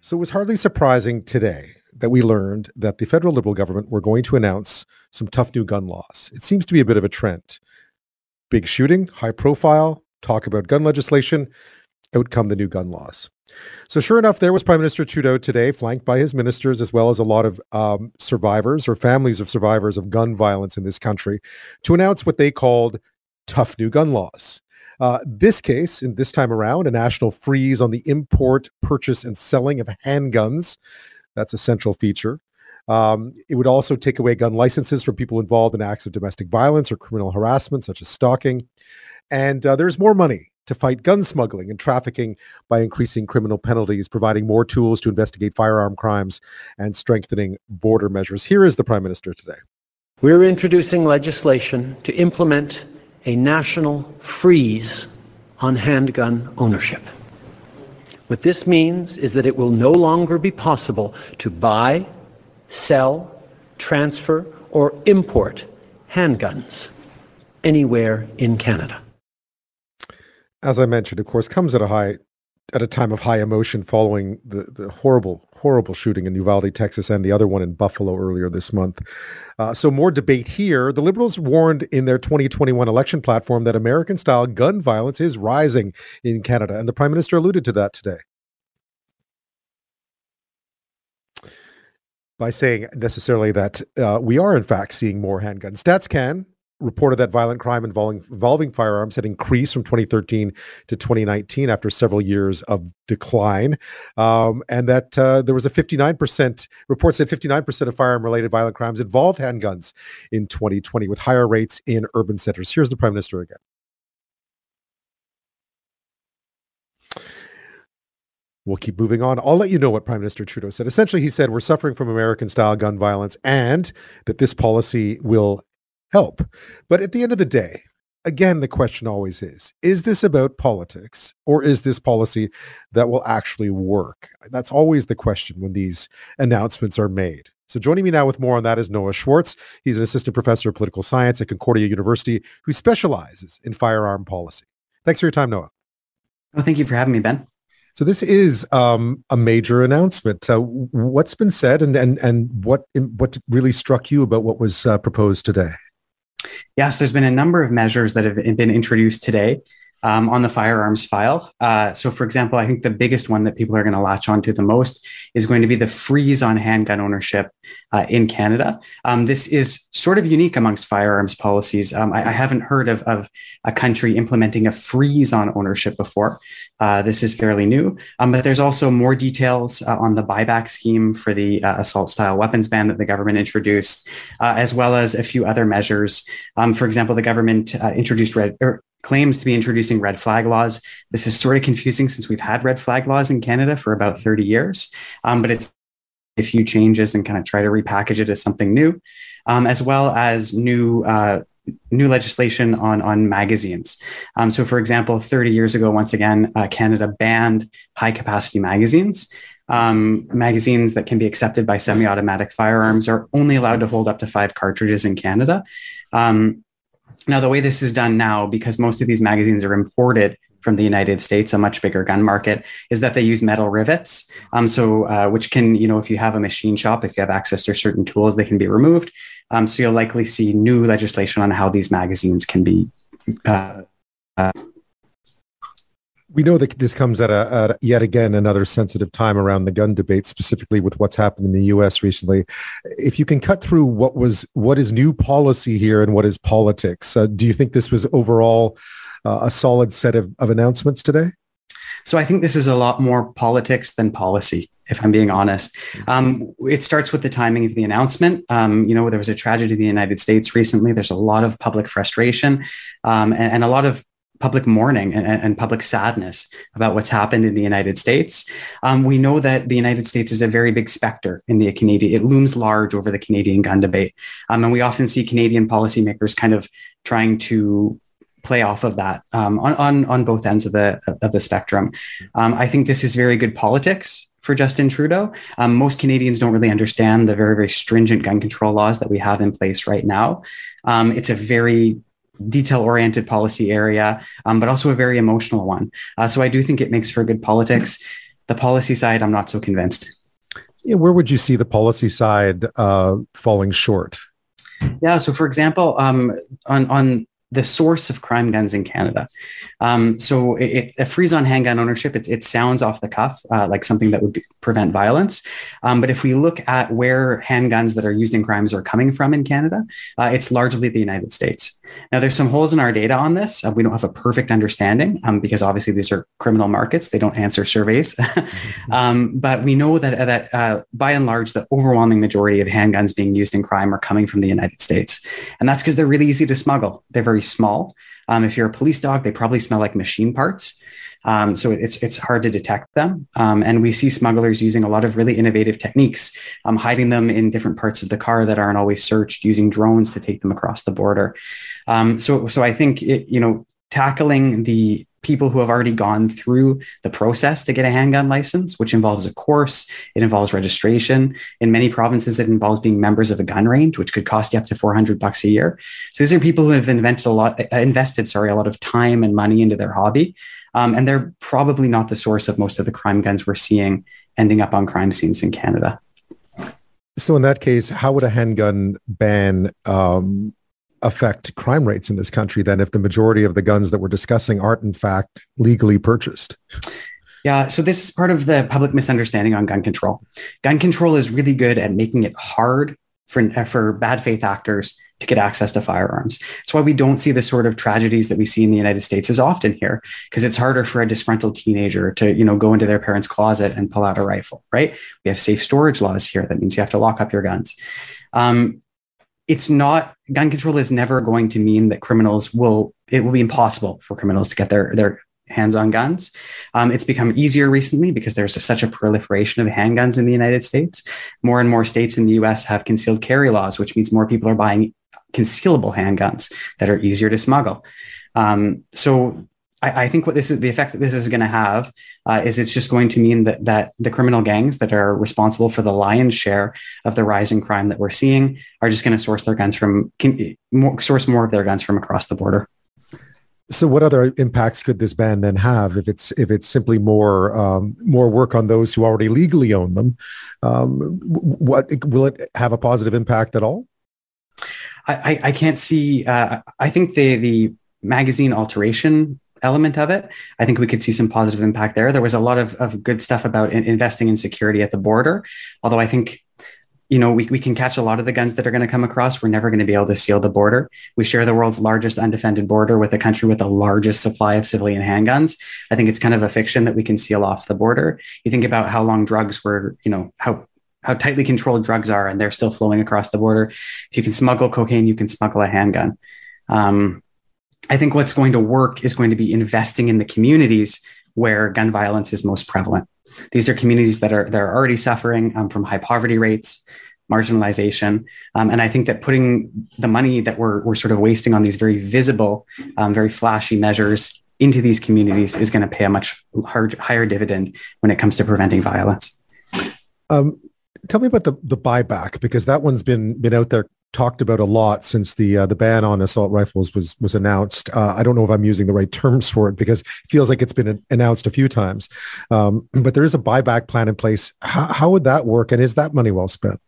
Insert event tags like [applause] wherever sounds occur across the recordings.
So it was hardly surprising today that we learned that the federal Liberal government were going to announce some tough new gun laws. It seems to be a bit of a trend. Big shooting, high profile, talk about gun legislation, out come the new gun laws. So, sure enough, there was Prime Minister Trudeau today, flanked by his ministers, as well as a lot of um, survivors or families of survivors of gun violence in this country, to announce what they called tough new gun laws. Uh, this case, in this time around, a national freeze on the import, purchase, and selling of handguns. That's a central feature. Um, it would also take away gun licenses from people involved in acts of domestic violence or criminal harassment, such as stalking. And uh, there's more money to fight gun smuggling and trafficking by increasing criminal penalties, providing more tools to investigate firearm crimes, and strengthening border measures. Here is the Prime Minister today. We're introducing legislation to implement a national freeze on handgun ownership. What this means is that it will no longer be possible to buy, sell, transfer, or import handguns anywhere in Canada as I mentioned, of course, comes at a high at a time of high emotion following the, the horrible, horrible shooting in Uvalde, Texas, and the other one in Buffalo earlier this month. Uh, so, more debate here. The Liberals warned in their 2021 election platform that American style gun violence is rising in Canada, and the Prime Minister alluded to that today. By saying necessarily that uh, we are, in fact, seeing more handguns. StatsCan reported that violent crime involving, involving firearms had increased from 2013 to 2019 after several years of decline, um, and that uh, there was a 59% reports said 59% of firearm-related violent crimes involved handguns in 2020, with higher rates in urban centers. Here's the prime minister again. We'll keep moving on. I'll let you know what Prime Minister Trudeau said. Essentially, he said we're suffering from American style gun violence and that this policy will help. But at the end of the day, again, the question always is is this about politics or is this policy that will actually work? That's always the question when these announcements are made. So, joining me now with more on that is Noah Schwartz. He's an assistant professor of political science at Concordia University who specializes in firearm policy. Thanks for your time, Noah. Well, thank you for having me, Ben. So this is um, a major announcement. Uh, what's been said, and and and what what really struck you about what was uh, proposed today? Yes, there's been a number of measures that have been introduced today um, on the firearms file. Uh, so, for example, I think the biggest one that people are going to latch onto the most is going to be the freeze on handgun ownership uh, in Canada. Um, this is sort of unique amongst firearms policies. Um, I, I, haven't heard of, of, a country implementing a freeze on ownership before. Uh, this is fairly new, um, but there's also more details uh, on the buyback scheme for the uh, assault style weapons ban that the government introduced, uh, as well as a few other measures. Um, for example, the government introduced red, or claims to be introducing red flag laws. This is sort of confusing since we've had red flag laws in Canada for about 30 years, um, but it's a few changes and kind of try to repackage it as something new, um, as well as new. Uh, new legislation on on magazines. Um, so, for example, 30 years ago, once again, uh, Canada banned high capacity magazines. Um, magazines that can be accepted by semi automatic firearms are only allowed to hold up to five cartridges in Canada. Um, now, the way this is done now, because most of these magazines are imported from the United States, a much bigger gun market, is that they use metal rivets. Um, so, uh, which can, you know, if you have a machine shop, if you have access to certain tools, they can be removed. Um, so, you'll likely see new legislation on how these magazines can be uh, uh, we know that this comes at, a, at yet again another sensitive time around the gun debate, specifically with what's happened in the U.S. recently. If you can cut through what was what is new policy here and what is politics, uh, do you think this was overall uh, a solid set of, of announcements today? So I think this is a lot more politics than policy if I'm being honest. Mm-hmm. Um, it starts with the timing of the announcement. Um, you know, there was a tragedy in the United States recently. There's a lot of public frustration um, and, and, a lot of public mourning and, and, public sadness about what's happened in the United States. Um, we know that the United States is a very big specter in the Canadian, it looms large over the Canadian gun debate. Um, and we often see Canadian policymakers kind of trying to play off of that um, on, on, on both ends of the, of the spectrum. Um, I think this is very good politics for Justin Trudeau. Um, most Canadians don't really understand the very, very stringent gun control laws that we have in place right now. Um, it's a very detail oriented policy area, um, but also a very emotional one. Uh, so I do think it makes for good politics. The policy side, I'm not so convinced. Yeah, where would you see the policy side uh, falling short? Yeah, so for example, um, on on the source of crime guns in Canada. Um, so it, a freeze on handgun ownership, it, it sounds off the cuff, uh, like something that would be, prevent violence. Um, but if we look at where handguns that are used in crimes are coming from in Canada, uh, it's largely the United States. Now, there's some holes in our data on this. Uh, we don't have a perfect understanding um, because obviously these are criminal markets. They don't answer surveys. [laughs] Um, but we know that, that uh, by and large, the overwhelming majority of handguns being used in crime are coming from the United States. And that's because they're really easy to smuggle. They're very small. Um, if you're a police dog, they probably smell like machine parts. Um, so it's it's hard to detect them, um, and we see smugglers using a lot of really innovative techniques, um, hiding them in different parts of the car that aren't always searched, using drones to take them across the border. Um, so so I think it, you know tackling the people who have already gone through the process to get a handgun license, which involves a course, it involves registration. In many provinces, it involves being members of a gun range, which could cost you up to 400 bucks a year. So these are people who have invented a lot, uh, invested, sorry, a lot of time and money into their hobby. Um, and they're probably not the source of most of the crime guns we're seeing ending up on crime scenes in Canada. So in that case, how would a handgun ban um, affect crime rates in this country than if the majority of the guns that we're discussing aren't in fact legally purchased? Yeah, so this is part of the public misunderstanding on gun control. Gun control is really good at making it hard for, for bad faith actors to get access to firearms. That's why we don't see the sort of tragedies that we see in the United States as often here, because it's harder for a disgruntled teenager to, you know, go into their parents' closet and pull out a rifle, right? We have safe storage laws here. That means you have to lock up your guns. Um, it's not gun control is never going to mean that criminals will it will be impossible for criminals to get their their hands on guns. Um, it's become easier recently because there's such a proliferation of handguns in the United States. More and more states in the US have concealed carry laws, which means more people are buying concealable handguns that are easier to smuggle. Um, so I, I, think what this is the effect that this is going to have uh, is it's just going to mean that that the criminal gangs that are responsible for the lion's share of the rising crime that we're seeing are just going to source their guns from can, more, source more of their guns from across the border. So, what other impacts could this ban then have if it's if it's simply more um, more work on those who already legally own them? Um, what will it have a positive impact at all? I, I can't see. Uh, I think the the magazine alteration element of it, I think we could see some positive impact there. There was a lot of, of good stuff about in, investing in security at the border, although I think you know, we, we can catch a lot of the guns that are going to come across. We're never going to be able to seal the border. We share the world's largest undefended border with a country with the largest supply of civilian handguns. I think it's kind of a fiction that we can seal off the border. You think about how long drugs were, you know, how how tightly controlled drugs are, and they're still flowing across the border. If you can smuggle cocaine, you can smuggle a handgun. Um, I think what's going to work is going to be investing in the communities where gun violence is most prevalent. These are communities that are that are already suffering um, from high poverty rates, marginalization, um, and I think that putting the money that we're we're sort of wasting on these very visible, um, very flashy measures into these communities is going to pay a much hard, higher dividend when it comes to preventing violence. Um, tell me about the the buyback because that one's been been out there talked about a lot since the uh, the ban on assault rifles was was announced. Uh, I don't know if I'm using the right terms for it because it feels like it's been announced a few times. Um, but there is a buyback plan in place. How, how would that work, and is that money well spent?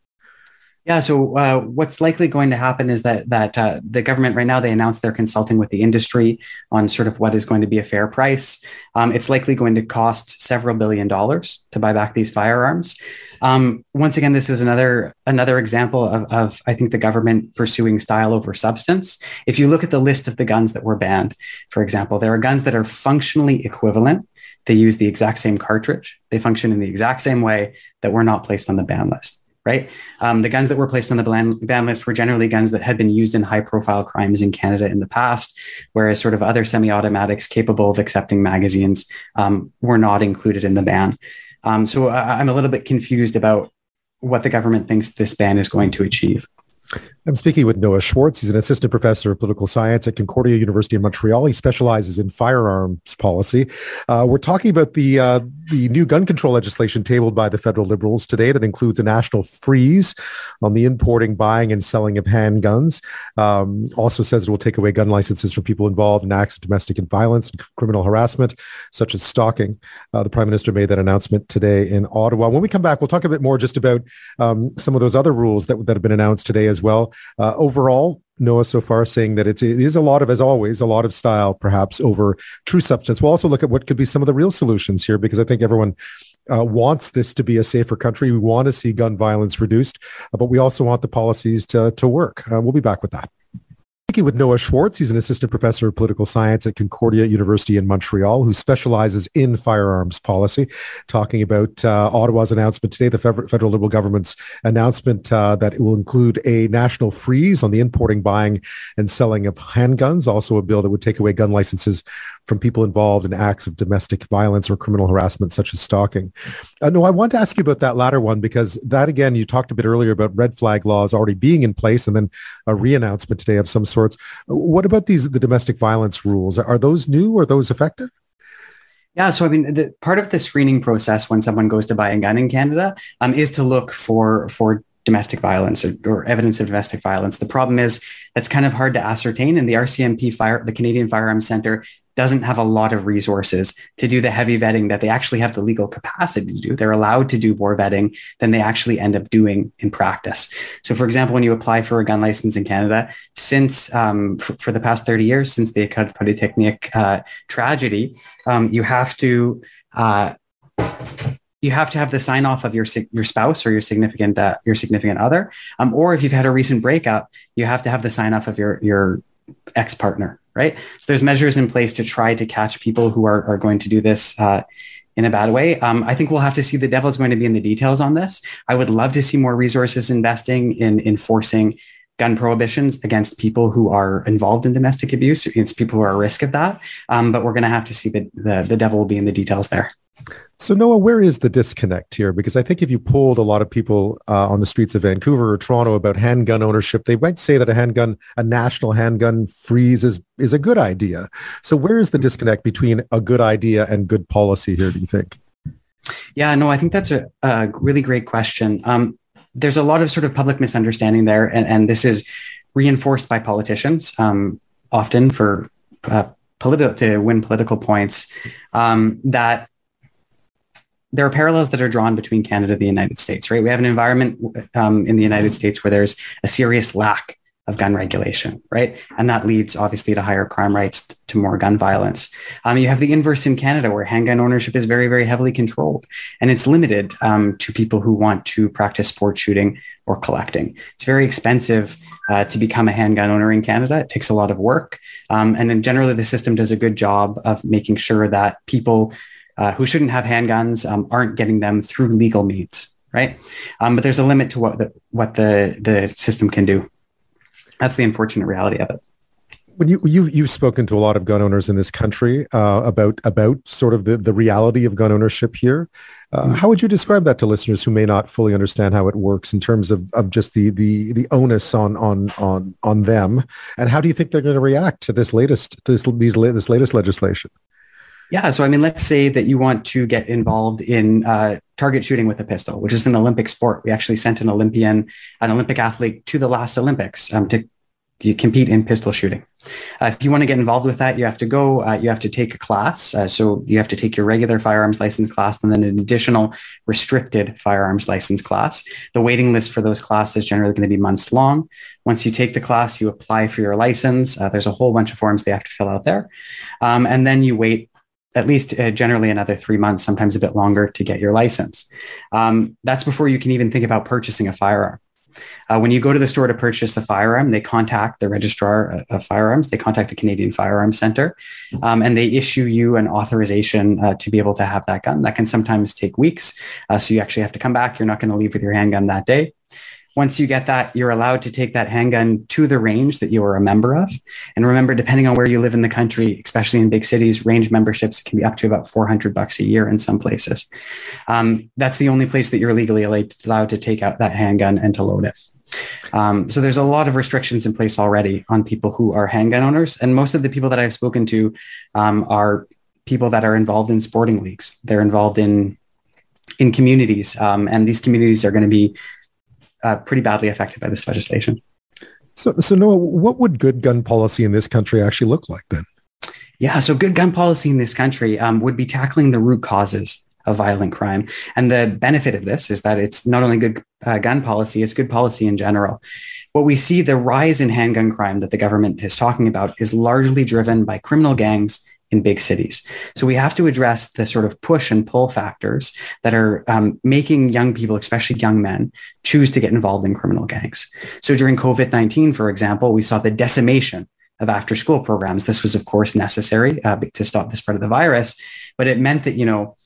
Yeah. So uh, what's likely going to happen is that that uh, the government right now they announced they're consulting with the industry on sort of what is going to be a fair price. Um, it's likely going to cost several billion dollars to buy back these firearms. Um, once again, this is another another example of, of I think the government pursuing style over substance. If you look at the list of the guns that were banned, for example, there are guns that are functionally equivalent. They use the exact same cartridge. They function in the exact same way that were not placed on the ban list right? Um, the guns that were placed on the ban, ban, list were generally guns that had been used in high profile crimes in Canada in the past, whereas sort of other semi automatics capable of accepting magazines um, were not included in the ban. Um, so I, I'm a little bit confused about what the government thinks this ban is going to achieve. I'm speaking with Noah Schwartz. He's an assistant professor of political science at Concordia University in Montreal. He specializes in firearms policy. Uh, we're talking about the uh, the new gun control legislation tabled by the federal Liberals today that includes a national freeze on the importing, buying, and selling of handguns. Um, also says it will take away gun licenses from people involved in acts of domestic and violence and criminal harassment, such as stalking. Uh, the prime minister made that announcement today in Ottawa. When we come back, we'll talk a bit more just about um, some of those other rules that, that have been announced today as well. Uh, overall, Noah so far saying that it is a lot of, as always, a lot of style perhaps over true substance. We'll also look at what could be some of the real solutions here because I think everyone uh, wants this to be a safer country. We want to see gun violence reduced, uh, but we also want the policies to, to work. Uh, we'll be back with that. Speaking with Noah Schwartz, he's an assistant professor of political science at Concordia University in Montreal, who specializes in firearms policy, talking about uh, Ottawa's announcement today, the federal Liberal government's announcement uh, that it will include a national freeze on the importing, buying, and selling of handguns, also a bill that would take away gun licenses from people involved in acts of domestic violence or criminal harassment, such as stalking. Uh, Noah, I want to ask you about that latter one because that, again, you talked a bit earlier about red flag laws already being in place and then a re announcement today of some sorts. What about these, the domestic violence rules? Are those new? Are those effective? Yeah, so I mean, the, part of the screening process when someone goes to buy a gun in Canada um, is to look for for domestic violence or, or, evidence of domestic violence. The problem is that's kind of hard to ascertain, and the RCMP fire, the Canadian Firearms Center, doesn't have a lot of resources to do the heavy vetting that they actually have the legal capacity to do. They're allowed to do more vetting than they actually end up doing in practice. So, for example, when you apply for a gun license in Canada, since um, for, for, the past 30 years, since the Ecole Polytechnique uh, tragedy, um, you have to uh, you have to have the sign off of your your spouse or your significant uh, your significant other, um, or if you've had a recent breakup, you have to have the sign off of your your ex partner, right? So there's measures in place to try to catch people who are are going to do this. Uh, in a bad way. Um, I think we'll have to see the devil's going to be in the details on this. I would love to see more resources investing in enforcing gun prohibitions against people who are involved in domestic abuse, against people who are at risk of that. Um, but we're going to have to see the, the, the devil will be in the details there. So, Noah, where is the disconnect here? Because I think if you polled a lot of people uh, on the streets of Vancouver or Toronto about handgun ownership, they might say that a handgun, a national handgun freeze is, is a good idea. So, where is the disconnect between a good idea and good policy here, do you think? Yeah, no, I think that's a, a really great question. Um, there's a lot of sort of public misunderstanding there, and, and this is reinforced by politicians um, often for uh, to win political points. Um, that there are parallels that are drawn between Canada and the United States, right? We have an environment um, in the United States where there's a serious lack of gun regulation, right? And that leads obviously to higher crime rates, to more gun violence. Um, you have the inverse in Canada where handgun ownership is very, very heavily controlled and it's limited um, to people who want to practice sport shooting or collecting. It's very expensive uh, to become a handgun owner in Canada. It takes a lot of work. Um, and then generally, the system does a good job of making sure that people uh, who shouldn't have handguns um, aren't getting them through legal means, right? Um, but there's a limit to what the what the the system can do. That's the unfortunate reality of it. When you you you've spoken to a lot of gun owners in this country uh, about about sort of the the reality of gun ownership here. Uh, mm-hmm. how would you describe that to listeners who may not fully understand how it works in terms of, of just the the the onus on on on on them, and how do you think they're going to react to this latest this these this latest legislation? Yeah. So, I mean, let's say that you want to get involved in uh, target shooting with a pistol, which is an Olympic sport. We actually sent an Olympian, an Olympic athlete to the last Olympics um, to compete in pistol shooting. Uh, if you want to get involved with that, you have to go, uh, you have to take a class. Uh, so you have to take your regular firearms license class and then an additional restricted firearms license class. The waiting list for those classes generally going to be months long. Once you take the class, you apply for your license. Uh, there's a whole bunch of forms they have to fill out there. Um, and then you wait at least uh, generally another three months, sometimes a bit longer to get your license. Um, that's before you can even think about purchasing a firearm. Uh, when you go to the store to purchase a firearm, they contact the registrar of firearms, they contact the Canadian Firearms Center, um, and they issue you an authorization uh, to be able to have that gun. That can sometimes take weeks. Uh, so you actually have to come back. You're not going to leave with your handgun that day. Once you get that, you're allowed to take that handgun to the range that you are a member of. And remember, depending on where you live in the country, especially in big cities, range memberships can be up to about 400 bucks a year in some places. Um, that's the only place that you're legally allowed to take out that handgun and to load it. Um, so there's a lot of restrictions in place already on people who are handgun owners, and most of the people that I've spoken to um, are people that are involved in sporting leagues. They're involved in in communities, um, and these communities are going to be uh, pretty badly affected by this legislation. So, so Noah, what would good gun policy in this country actually look like then? Yeah, so good gun policy in this country um, would be tackling the root causes of violent crime. And the benefit of this is that it's not only good uh, gun policy, it's good policy in general. What we see the rise in handgun crime that the government is talking about is largely driven by criminal gangs in big cities. So we have to address the sort of push and pull factors that are um, making young people, especially young men, choose to get involved in criminal gangs. So during COVID 19, for example, we saw the decimation of after school programs. This was, of course, necessary uh, to stop the spread of the virus, but it meant that, you know,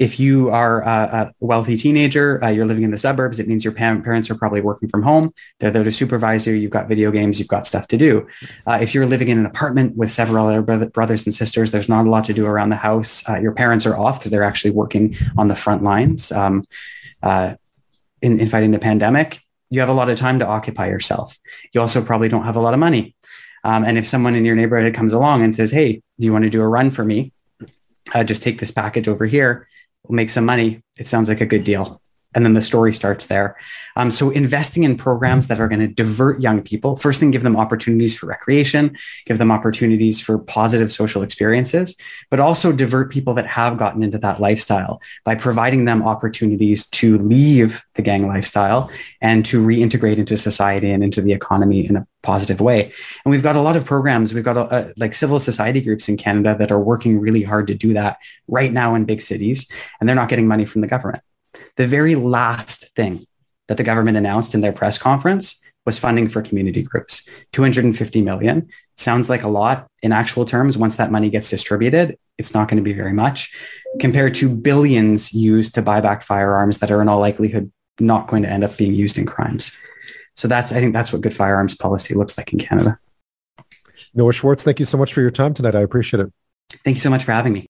if you are a, wealthy teenager, uh, you're living in the suburbs, it means your parents are probably working from home. They're there to supervise you. You've got video games, you've got stuff to do. Uh, if you're living in an apartment with several other brothers and sisters, there's not a lot to do around the house. Uh, your parents are off because they're actually working on the front lines um, uh, in, in fighting the pandemic. You have a lot of time to occupy yourself. You also probably don't have a lot of money. Um, and if someone in your neighborhood comes along and says, Hey, do you want to do a run for me? Uh, just take this package over here make some money. It sounds like a good deal and then the story starts there. Um, so investing in programs that are going to divert young people, first thing, give them opportunities for recreation, give them opportunities for positive social experiences, but also divert people that have gotten into that lifestyle by providing them opportunities to leave the gang lifestyle and to reintegrate into society and into the economy in a positive way. And we've got a lot of programs. We've got a, a, like civil society groups in Canada that are working really hard to do that right now in big cities, and they're not getting money from the government. The very last thing that the government announced in their press conference was funding for community groups. 250 million sounds like a lot in actual terms. Once that money gets distributed, it's not going to be very much compared to billions used to buy back firearms that are in all likelihood not going to end up being used in crimes. So that's, I think that's what good firearms policy looks like in Canada. Noah Schwartz, thank you so much for your time tonight. I appreciate it. Thank you so much for having me.